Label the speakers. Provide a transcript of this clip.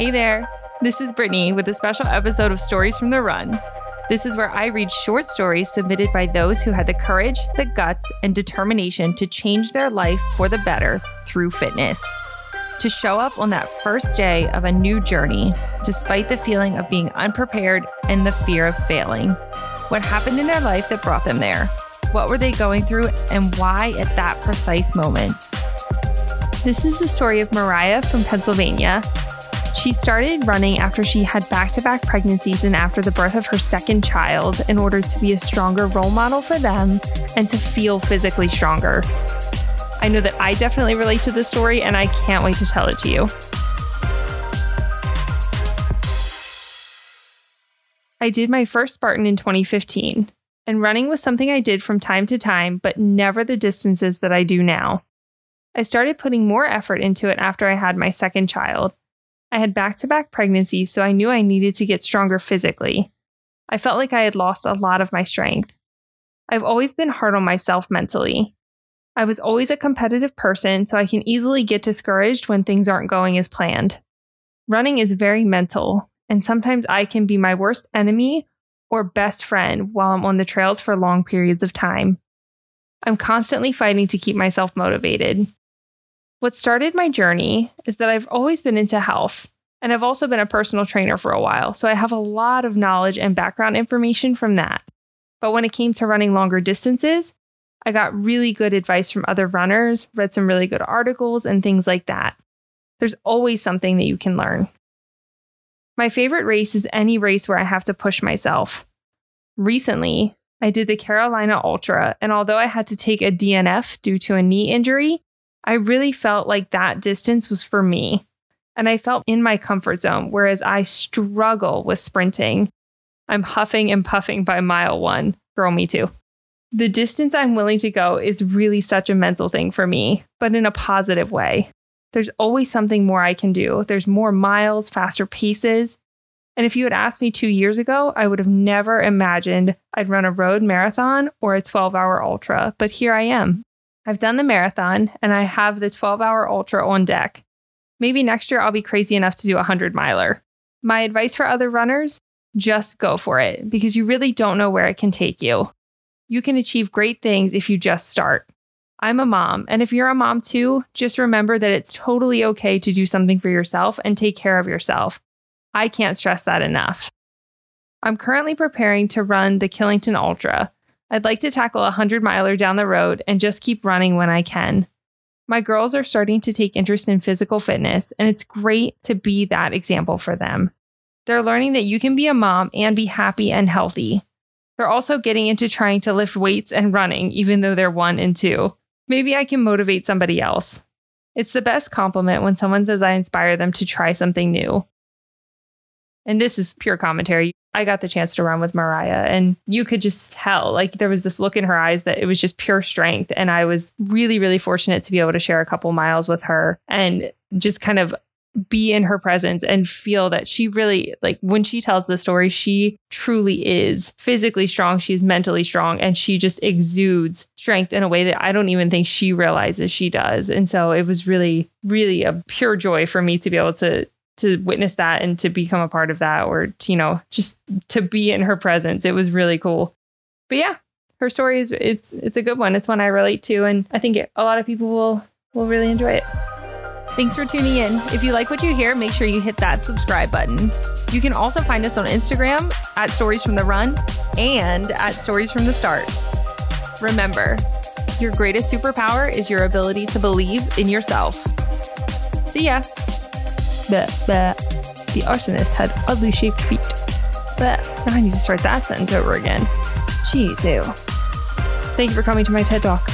Speaker 1: Hey there, this is Brittany with a special episode of Stories from the Run. This is where I read short stories submitted by those who had the courage, the guts, and determination to change their life for the better through fitness. To show up on that first day of a new journey, despite the feeling of being unprepared and the fear of failing. What happened in their life that brought them there? What were they going through, and why at that precise moment? This is the story of Mariah from Pennsylvania. She started running after she had back to back pregnancies and after the birth of her second child in order to be a stronger role model for them and to feel physically stronger. I know that I definitely relate to this story and I can't wait to tell it to you. I did my first Spartan in 2015, and running was something I did from time to time, but never the distances that I do now. I started putting more effort into it after I had my second child. I had back to back pregnancies, so I knew I needed to get stronger physically. I felt like I had lost a lot of my strength. I've always been hard on myself mentally. I was always a competitive person, so I can easily get discouraged when things aren't going as planned. Running is very mental, and sometimes I can be my worst enemy or best friend while I'm on the trails for long periods of time. I'm constantly fighting to keep myself motivated. What started my journey is that I've always been into health, and I've also been a personal trainer for a while, so I have a lot of knowledge and background information from that. But when it came to running longer distances, I got really good advice from other runners, read some really good articles, and things like that. There's always something that you can learn. My favorite race is any race where I have to push myself. Recently, I did the Carolina Ultra, and although I had to take a DNF due to a knee injury, I really felt like that distance was for me. And I felt in my comfort zone, whereas I struggle with sprinting. I'm huffing and puffing by mile one. Girl, me too. The distance I'm willing to go is really such a mental thing for me, but in a positive way. There's always something more I can do. There's more miles, faster paces. And if you had asked me two years ago, I would have never imagined I'd run a road marathon or a 12 hour ultra, but here I am. I've done the marathon and I have the 12 hour ultra on deck. Maybe next year I'll be crazy enough to do a 100 miler. My advice for other runners just go for it because you really don't know where it can take you. You can achieve great things if you just start. I'm a mom, and if you're a mom too, just remember that it's totally okay to do something for yourself and take care of yourself. I can't stress that enough. I'm currently preparing to run the Killington Ultra, I'd like to tackle a 100 miler down the road and just keep running when I can. My girls are starting to take interest in physical fitness, and it's great to be that example for them. They're learning that you can be a mom and be happy and healthy. They're also getting into trying to lift weights and running, even though they're one and two. Maybe I can motivate somebody else. It's the best compliment when someone says I inspire them to try something new. And this is pure commentary. I got the chance to run with Mariah, and you could just tell like there was this look in her eyes that it was just pure strength. And I was really, really fortunate to be able to share a couple miles with her and just kind of be in her presence and feel that she really like when she tells the story she truly is physically strong she's mentally strong and she just exudes strength in a way that I don't even think she realizes she does and so it was really really a pure joy for me to be able to to witness that and to become a part of that or to, you know just to be in her presence. It was really cool. But yeah her story is it's it's a good one. It's one i relate to and i think it, a lot of people will will really enjoy it. Thanks for tuning in. If you like what you hear make sure you hit that subscribe button. You can also find us on instagram at stories from the run and at stories from the start. Remember your greatest superpower is your ability to believe in yourself. See ya Bleh, bleh. The arsonist had oddly shaped feet. Bleh. Now I need to start that sentence over again. Jeez, ew. Thank you for coming to my TED Talk.